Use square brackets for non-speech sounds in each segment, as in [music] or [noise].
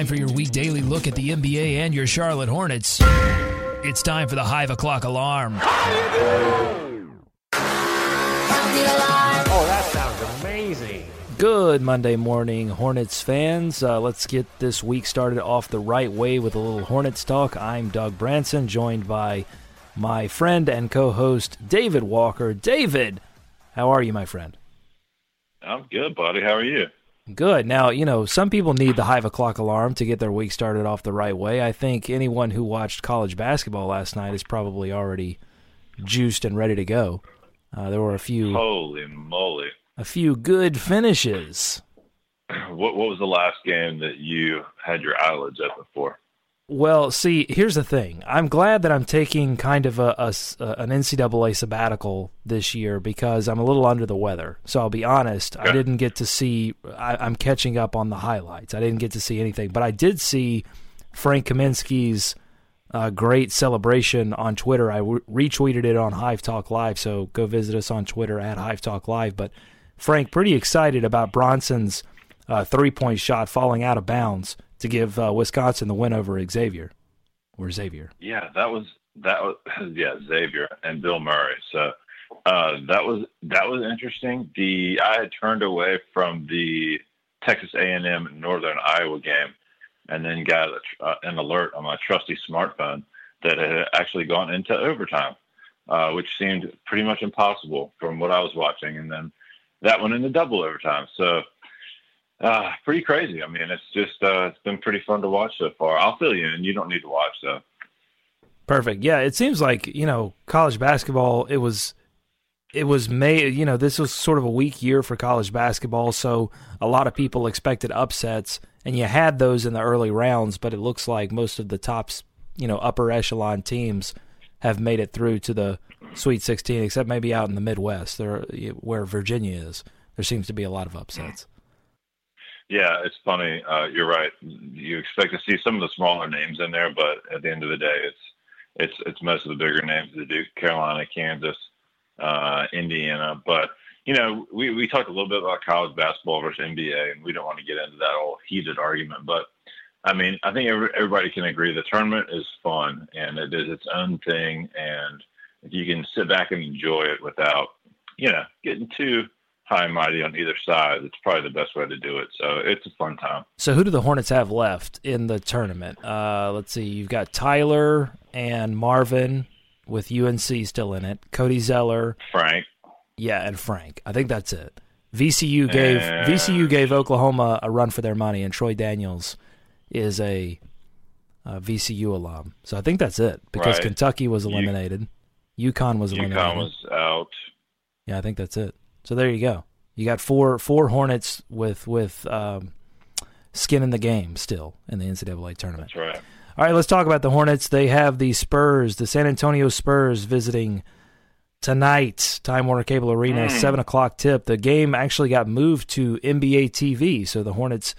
Time for your week daily look at the NBA and your Charlotte Hornets. It's time for the Hive O'Clock Alarm. Oh, that sounds amazing. Good Monday morning, Hornets fans. Uh, let's get this week started off the right way with a little Hornets talk. I'm Doug Branson, joined by my friend and co host, David Walker. David, how are you, my friend? I'm good, buddy. How are you? Good. Now, you know, some people need the Hive O'Clock alarm to get their week started off the right way. I think anyone who watched college basketball last night is probably already juiced and ready to go. Uh, there were a few Holy moly! a few good finishes. What what was the last game that you had your eyelids open for? Well, see, here's the thing. I'm glad that I'm taking kind of a, a an NCAA sabbatical this year because I'm a little under the weather. So I'll be honest, I didn't get to see. I, I'm catching up on the highlights. I didn't get to see anything, but I did see Frank Kaminsky's uh, great celebration on Twitter. I w- retweeted it on Hive Talk Live, so go visit us on Twitter at Hive Talk Live. But Frank, pretty excited about Bronson's uh, three point shot falling out of bounds to give uh, Wisconsin the win over Xavier or Xavier. Yeah, that was that was [laughs] yeah Xavier and Bill Murray. So uh, that was that was interesting. The I had turned away from the Texas A&M Northern Iowa game, and then got a, uh, an alert on my trusty smartphone that it had actually gone into overtime, uh, which seemed pretty much impossible from what I was watching, and then that went into double overtime. So. Uh, pretty crazy. I mean, it's just uh, it's been pretty fun to watch so far. I'll fill you in. You don't need to watch though. Perfect. Yeah, it seems like you know college basketball. It was, it was May. You know, this was sort of a weak year for college basketball, so a lot of people expected upsets, and you had those in the early rounds. But it looks like most of the tops, you know, upper echelon teams have made it through to the Sweet 16, except maybe out in the Midwest, there where Virginia is. There seems to be a lot of upsets. Yeah, it's funny. Uh, you're right. You expect to see some of the smaller names in there, but at the end of the day, it's it's it's most of the bigger names: the Duke, Carolina, Kansas, uh, Indiana. But you know, we we talked a little bit about college basketball versus NBA, and we don't want to get into that whole heated argument. But I mean, I think every, everybody can agree the tournament is fun and it is its own thing, and if you can sit back and enjoy it without, you know, getting too high and mighty on either side, it's probably the best way to do it. So it's a fun time. So who do the Hornets have left in the tournament? Uh, let's see. You've got Tyler and Marvin with UNC still in it. Cody Zeller, Frank, yeah, and Frank. I think that's it. VCU gave And- VCU gave Oklahoma a run for their money, and Troy Daniels is a, a VCU alum. So I think that's it because Right. Kentucky was U- eliminated, UConn was eliminated. UConn was out. Yeah, I think that's it. So there you go. You got four four Hornets with with um, skin in the game still in the NCAA tournament. That's right. All right, let's talk about the Hornets. They have the Spurs, the San Antonio Spurs, visiting tonight. Time Warner Cable Arena, Mm. seven o'clock tip. The game actually got moved to NBA TV, so the Hornets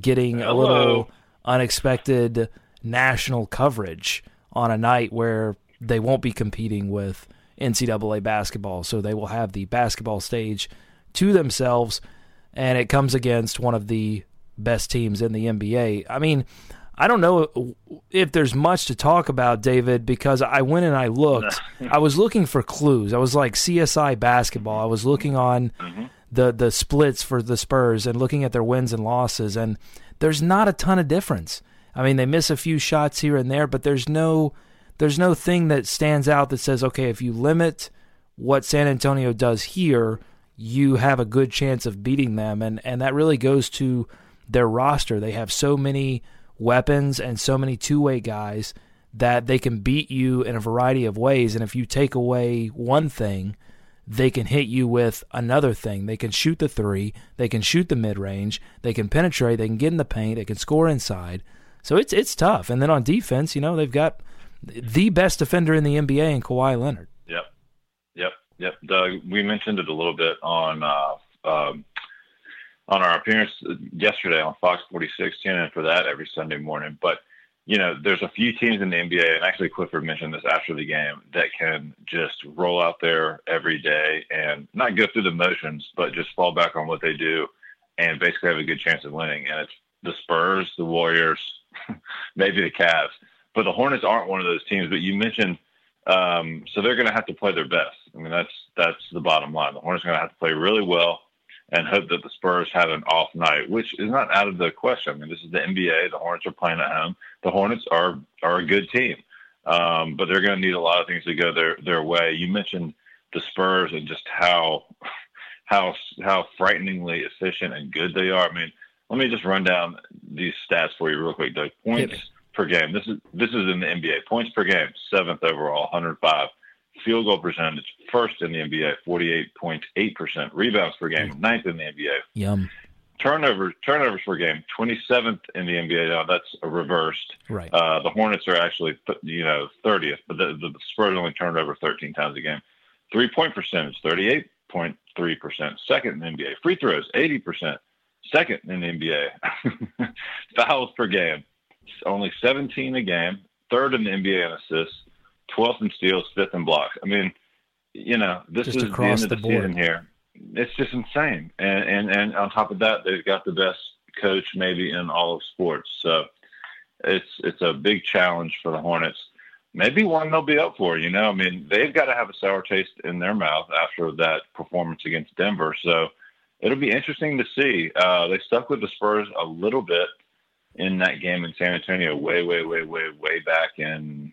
getting a little unexpected national coverage on a night where they won't be competing with NCAA basketball. So they will have the basketball stage to themselves, and it comes against one of the best teams in the NBA. I mean, I don't know if there's much to talk about, David, because I went and I looked. [laughs] I was looking for clues. I was like CSI basketball. I was looking on mm-hmm. the the splits for the Spurs and looking at their wins and losses, and there's not a ton of difference. I mean, they miss a few shots here and there, but there's no there's no thing that stands out that says, okay, if you limit what San Antonio does here, you have a good chance of beating them, and and that really goes to their roster. They have so many weapons and so many two way guys that they can beat you in a variety of ways. And if you take away one thing, they can hit you with another thing. They can shoot the three, they can shoot the mid range, they can penetrate, they can get in the paint, they can score inside. So it's it's tough. And then on defense, you know, they've got the best defender in the NBA in Kawhi Leonard. Yep, yep, yep. Doug, we mentioned it a little bit on uh, um, on our appearance yesterday on Fox 46. Tune in for that every Sunday morning. But you know, there's a few teams in the NBA, and actually Clifford mentioned this after the game, that can just roll out there every day and not go through the motions, but just fall back on what they do and basically have a good chance of winning. And it's the Spurs, the Warriors, [laughs] maybe the Cavs. But the Hornets aren't one of those teams. But you mentioned, um, so they're going to have to play their best. I mean, that's that's the bottom line. The Hornets are going to have to play really well and hope that the Spurs have an off night, which is not out of the question. I mean, this is the NBA. The Hornets are playing at home. The Hornets are are a good team, um, but they're going to need a lot of things to go their their way. You mentioned the Spurs and just how how how frighteningly efficient and good they are. I mean, let me just run down these stats for you real quick. Doug. Points per game. This is this is in the NBA. Points per game, seventh overall, 105 field goal percentage, first in the NBA, 48.8%. Rebounds per game, ninth in the NBA. Yum. Turnovers, turnovers per game, 27th in the NBA. Now that's reversed. Right. Uh, the Hornets are actually, you know, 30th, but the, the Spurs only turned over 13 times a game. Three point percentage, 38.3%. Second in the NBA. Free throws, 80%. Second in the NBA. [laughs] Fouls per game, only 17 a game. Third in the NBA in assists 12th in steals, fifth in blocks. I mean, you know, this Just is the end of the season here. It's just insane. And, and and on top of that, they've got the best coach maybe in all of sports. So it's it's a big challenge for the Hornets. Maybe one they'll be up for. You know, I mean, they've got to have a sour taste in their mouth after that performance against Denver. So it'll be interesting to see. Uh, they stuck with the Spurs a little bit in that game in San Antonio, way, way, way, way, way back in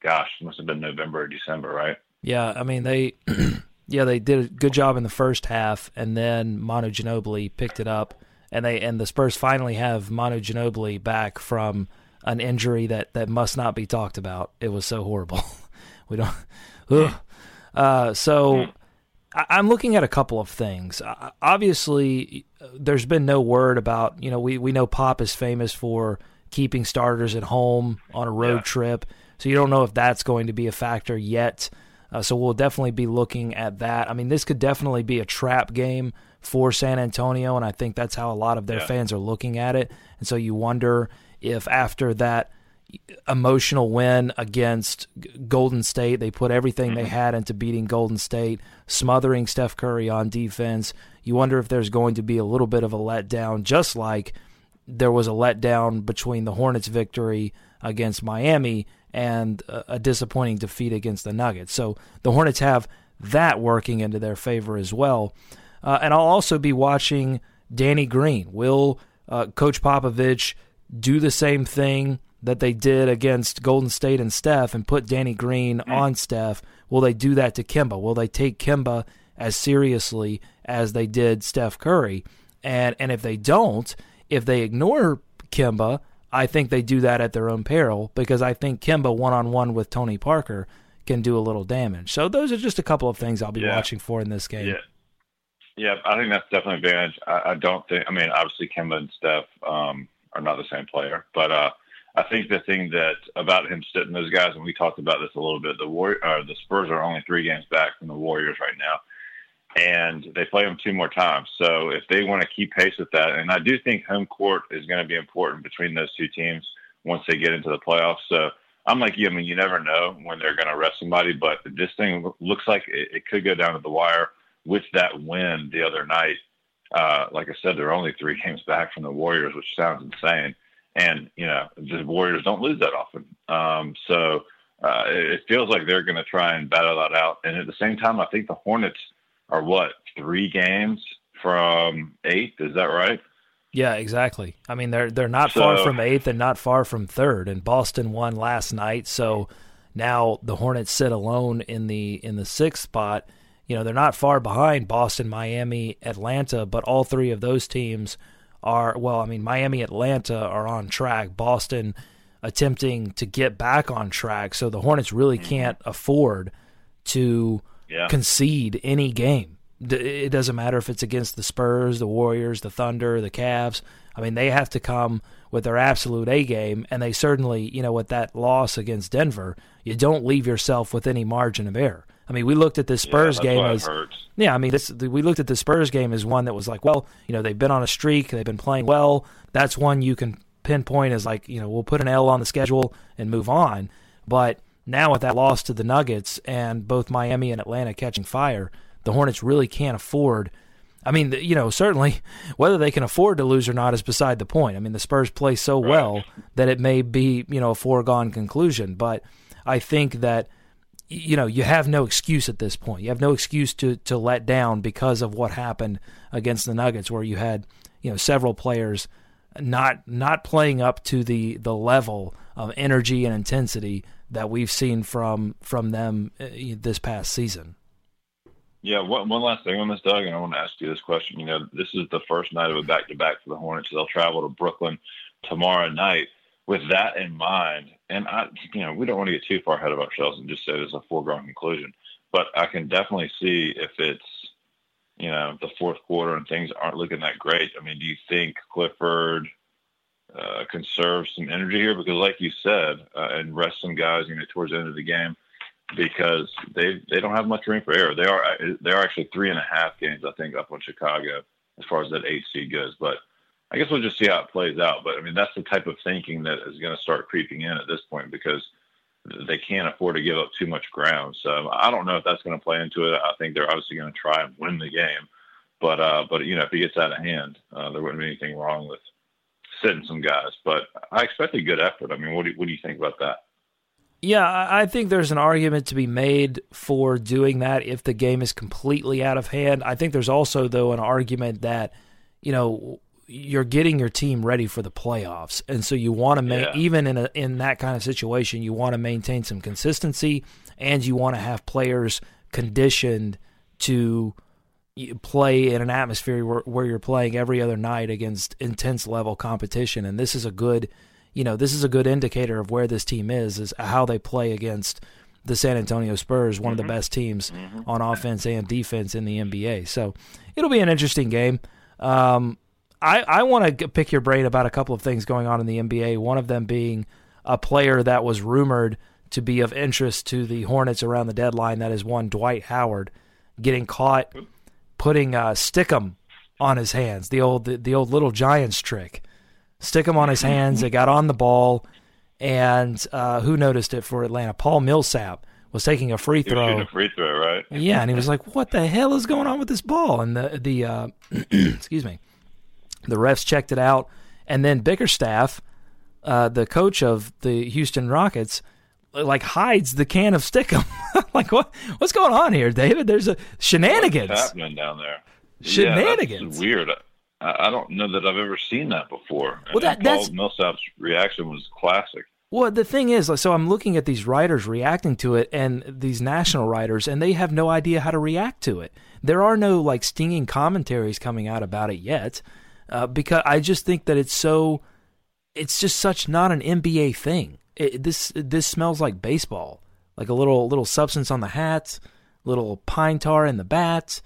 gosh, must have been November or December, right? Yeah, I mean they, [clears throat] yeah, they did a good job in the first half, and then Manu Ginobili picked it up, and they and the Spurs finally have Manu Ginobili back from an injury that that must not be talked about. It was so horrible. [laughs] we don't. [laughs] Uh, so I, I'm looking at a couple of things. Obviously, there's been no word about you know we we know Pop is famous for keeping starters at home on a road Yeah. trip. So you don't know if that's going to be a factor yet. Uh, so we'll definitely be looking at that. I mean, this could definitely be a trap game for San Antonio, and I think that's how a lot of their Yeah. fans are looking at it. And so you wonder if after that emotional win against Golden State, they put everything they had into beating Golden State, smothering Steph Curry on defense. You wonder if there's going to be a little bit of a letdown, just like there was a letdown between the Hornets' victory against Miami and a, a disappointing defeat against the Nuggets. So the Hornets have that working into their favor as well. Uh, and I'll also be watching Danny Green. Will uh, Coach Popovich do the same thing that they did against Golden State and Steph and put Danny Green on Steph? Will they do that to Kemba? Will they take Kemba as seriously as they did Steph Curry? And and if they don't, if they ignore Kemba, I think they do that at their own peril because I think Kemba one on one with Tony Parker can do a little damage. So those are just a couple of things I'll be Yeah. watching for in this game. Yeah. Yeah, I think that's definitely an advantage. I, I don't think, I mean, obviously Kemba and Steph um, are not the same player, but uh, I think the thing that about him sitting those guys, and we talked about this a little bit, the War, uh, the Spurs are only three games back from the Warriors right now, and they play them two more times. So if they want to keep pace with that, and I do think home court is going to be important between those two teams once they get into the playoffs. So I'm like you. I mean, you never know when they're going to rest somebody, but this thing looks like it, it could go down to the wire with that win the other night. Uh, like I said, they're only three [laughs] games back from the Warriors, which sounds insane. And you know, the Warriors don't lose that often. Um, so uh, it, it feels like they're going to try and battle that out. And at the same time, I think the Hornets are what three games from eighth. Is that right? Yeah, exactly. I mean, they're they're not far from eighth and not far from third. And Boston won last night, so now the Hornets sit alone in the in the sixth spot. You know, they're not far behind Boston, Miami, Atlanta, but all three of those teams are well. I mean, Miami, Atlanta are on track. Boston attempting to get back on track, so the Hornets really mm-hmm. can't afford to Yeah. concede any game. It doesn't matter if it's against the Spurs, the Warriors, the Thunder, the Cavs. I mean, they have to come with their absolute A game, and they certainly, you know, with that loss against Denver, you don't leave yourself with any margin of error. I mean, we looked at the Spurs yeah, game as yeah, I mean, this we looked at the Spurs game as one that was like, well, you know, they've been on a streak, they've been playing well. That's one you can pinpoint as like, you know, we'll put an L on the schedule and move on. But now with that loss to the Nuggets and both Miami and Atlanta catching fire, the Hornets really can't afford. I mean, you know, certainly [laughs] whether they can afford to lose or not is beside the point. I mean, the Spurs play so well that it may be, you know, a foregone conclusion. But I think that you know you have no excuse at this point. You have no excuse to to let down because of what happened against the Nuggets, where you had you know several players not not playing up to the the level of energy and intensity that we've seen from from them uh, this past season. Yeah, one, one last thing on this, Doug, and I want to ask you this question. You know, this is the first night of a back-to-back for the Hornets. They'll travel to Brooklyn tomorrow night. With that in mind, and I, you know, we don't want to get too far ahead of ourselves and just say there's a foregone conclusion, but I can definitely see if it's, you know, the fourth quarter and things aren't looking that great. I mean, do you think Clifford uh, conserve some energy here? Because, like you said, uh, and rest some guys, you know, towards the end of the game because they they don't have much room for error. They are they are actually three and a half games, I think, up on Chicago as far as that eight seed goes. But I guess we'll just see how it plays out. But I mean, that's the type of thinking that is going to start creeping in at this point because they can't afford to give up too much ground. So I don't know if that's going to play into it. I think they're obviously going to try and win the game. But uh, but you know, if he gets out of hand, uh, there wouldn't be anything wrong with sitting some guys. But I expect a good effort. I mean, what do you, what do you think about that? Yeah, I think there's an argument to be made for doing that if the game is completely out of hand. I think there's also, though, an argument that, you know, you're getting your team ready for the playoffs, and so you want to make Yeah. even in a in that kind of situation, you want to maintain some consistency, and you want to have players conditioned to play in an atmosphere where, where you're playing every other night against intense level competition, and this is a good, you know, this is a good indicator of where this team is, is how they play against the San Antonio Spurs, one of the best teams on offense and defense in the NBA. So it'll be an interesting game. Um, I, I want to pick your brain about a couple of things going on in the NBA. One of them being a player that was rumored to be of interest to the Hornets around the deadline. That is one Dwight Howard getting caught putting uh, stickum on his hands. The old the, the old little Giants trick. Stickum on his hands. It got on the ball, and uh, who noticed it for Atlanta? Paul Millsap was taking a free throw. a free throw, right? Yeah, and he was like, "What the hell is going on with this ball?" And the the uh, [clears throat] excuse me, the refs checked it out, and then Bickerstaff, uh, the coach of the Houston Rockets, like hides the can of Stickum. [laughs] like what what's going on here, David? There's a shenanigans. What's happening down there? Shenanigans. Yeah, weird. I, I don't know that I've ever seen that before. Well, that- and Paul that's- Millsap's reaction was classic. Well, the thing is, so I'm looking at these writers reacting to it, and these national writers, and they have no idea how to react to it. There are no like stinging commentaries coming out about it yet, uh, because I just think that it's so, it's just such not an NBA thing. It, this this smells like baseball, like a little little substance on the hat, little pine tar in the bat.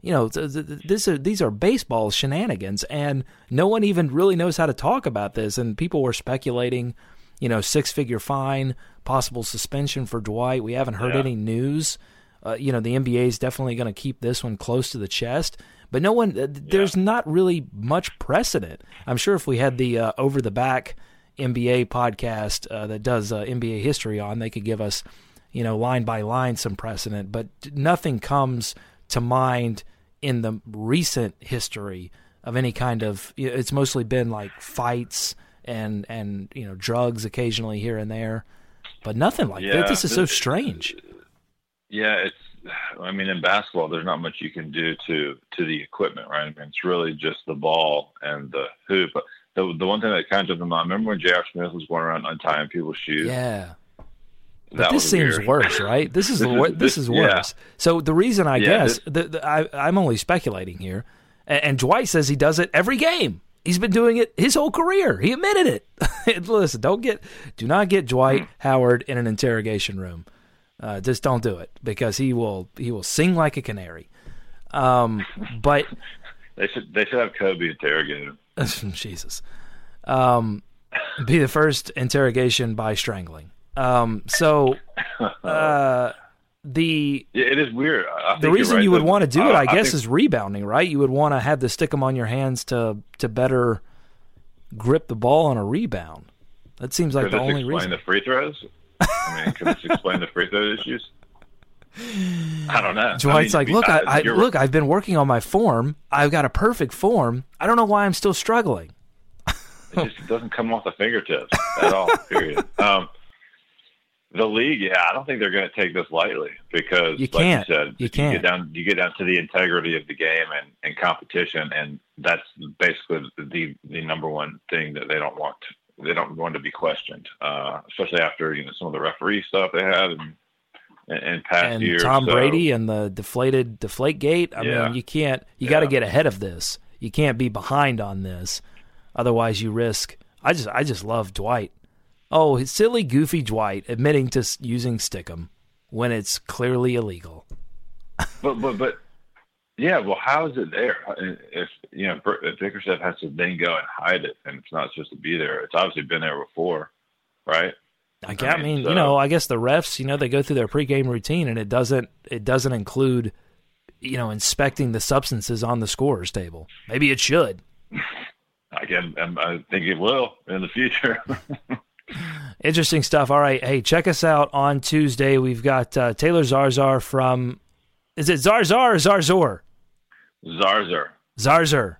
You know, th- th- th- this are these are baseball shenanigans, and no one even really knows how to talk about this. And people were speculating, you know, six figure fine, possible suspension for Dwight. We haven't heard Yeah. any news. Uh, you know, the NBA is definitely going to keep this one close to the chest, but no one. Uh, there's not really much precedent. I'm sure if we had the uh, over the back NBA podcast uh, that does uh, NBA history on, they could give us, you know, line by line some precedent, but nothing comes to mind in the recent history of any kind of. It's mostly been like fights and and you know drugs occasionally here and there, but nothing like Yeah, that. This is so strange. Yeah, it's. I mean, in basketball, there's not much you can do to to the equipment, right? I mean, it's really just the ball and the hoop. But the the one thing that kind of took them out. Remember when J.R. Smith was going around untying people's shoes? Yeah. But this seems weird. worse, right? This is This is- this, this- is yeah. worse. So the reason I Yeah, guess the, the, I, I'm only speculating here, and, and Dwight says he does it every game. He's been doing it his whole career. He admitted it. [laughs] Listen, don't get, do not get Dwight Hmm. Howard in an interrogation room. Uh, just don't do it because he will he will sing like a canary. Um, but [laughs] They should they should have Kobe interrogate him. [laughs] Jesus, um, be the first interrogation by strangling. Um, so uh, the Yeah, it is weird. I- I think the reason right, you would want to do it, Uh, I guess, think- is rebounding, right? You would want to have the Stickum on your hands to to better grip the ball on a rebound. That seems like could the only reason. the free throws. I mean, could this explain the free throw issues? I don't know. Dwight's I like, look, I, I look, I've been working on my form. I've got a perfect form. I don't know why I'm still struggling. It just doesn't come off the fingertips at all. Period. [laughs] Um, the league, yeah, I don't think they're going to take this lightly because, You like can't. you said, You can't. get down, you get down to the integrity of the game and, and competition, and that's basically the the number one thing that they don't want. They don't want to be questioned, uh, especially after you know some of the referee stuff they had in, in, in past and years. Tom So, Brady and the deflated deflate gate. I Yeah. mean, you can't. You got to get ahead of this. You can't be behind on this, otherwise you risk. I just, I just love Dwight. Oh, silly, goofy Dwight admitting to using Stickum when it's clearly illegal. But but but yeah, well, how is it there? If you know, if Bickerstaff has to then go and hide it, and it's not supposed to be there, it's obviously been there before, right? I, gue- I mean, mean, so- you know, I guess the refs, you know, they go through their pregame routine, and it doesn't, it doesn't include, you know, inspecting the substances on the scorers table. Maybe it should. [laughs] I can, um, I think it will in the future. [laughs] Interesting stuff. All right, hey, check us out on Tuesday. We've got uh, Taylor Zarzar from. Is it Zarzar or Zarzor? Zarzar, Zarzar.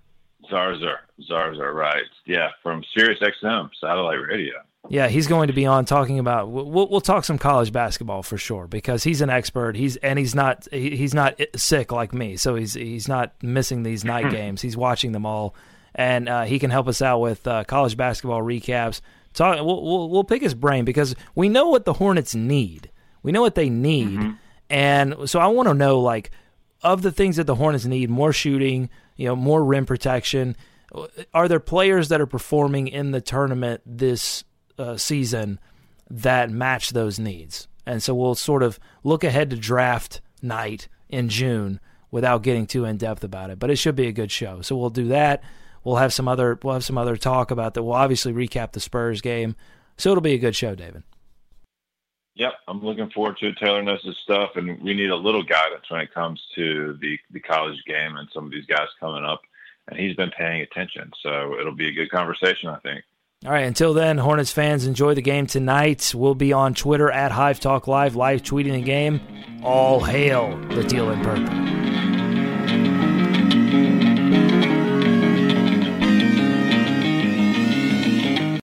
Zarzar, Zarzar, right? Yeah, from Sirius XM satellite radio. Yeah, he's going to be on talking about. We'll we'll talk some college basketball for sure because he's an expert. He's and he's not he's not sick like me, so he's he's not missing these night [clears throat] games. He's watching them all, and uh, he can help us out with uh, college basketball recaps. Talk. We'll, we'll we'll pick his brain because we know what the Hornets need. We know what they need, and so I want to know like of the things that the Hornets need: more shooting, you know, more rim protection. Are there players that are performing in the tournament this uh, season that match those needs? And so we'll sort of look ahead to draft night in June without getting too in depth about it. But it should be a good show. So we'll do that. We'll have some other we'll have some other talk about that. We'll obviously recap the Spurs game. So it'll be a good show, David. Yep, I'm looking forward to it. Taylor knows his stuff, and we need a little guidance when it comes to the the college game and some of these guys coming up. And he's been paying attention, so it'll be a good conversation, I think. All right, until then, Hornets fans, enjoy the game tonight. We'll be on Twitter at Hive Talk Live, live tweeting the game. All hail the deal in purple.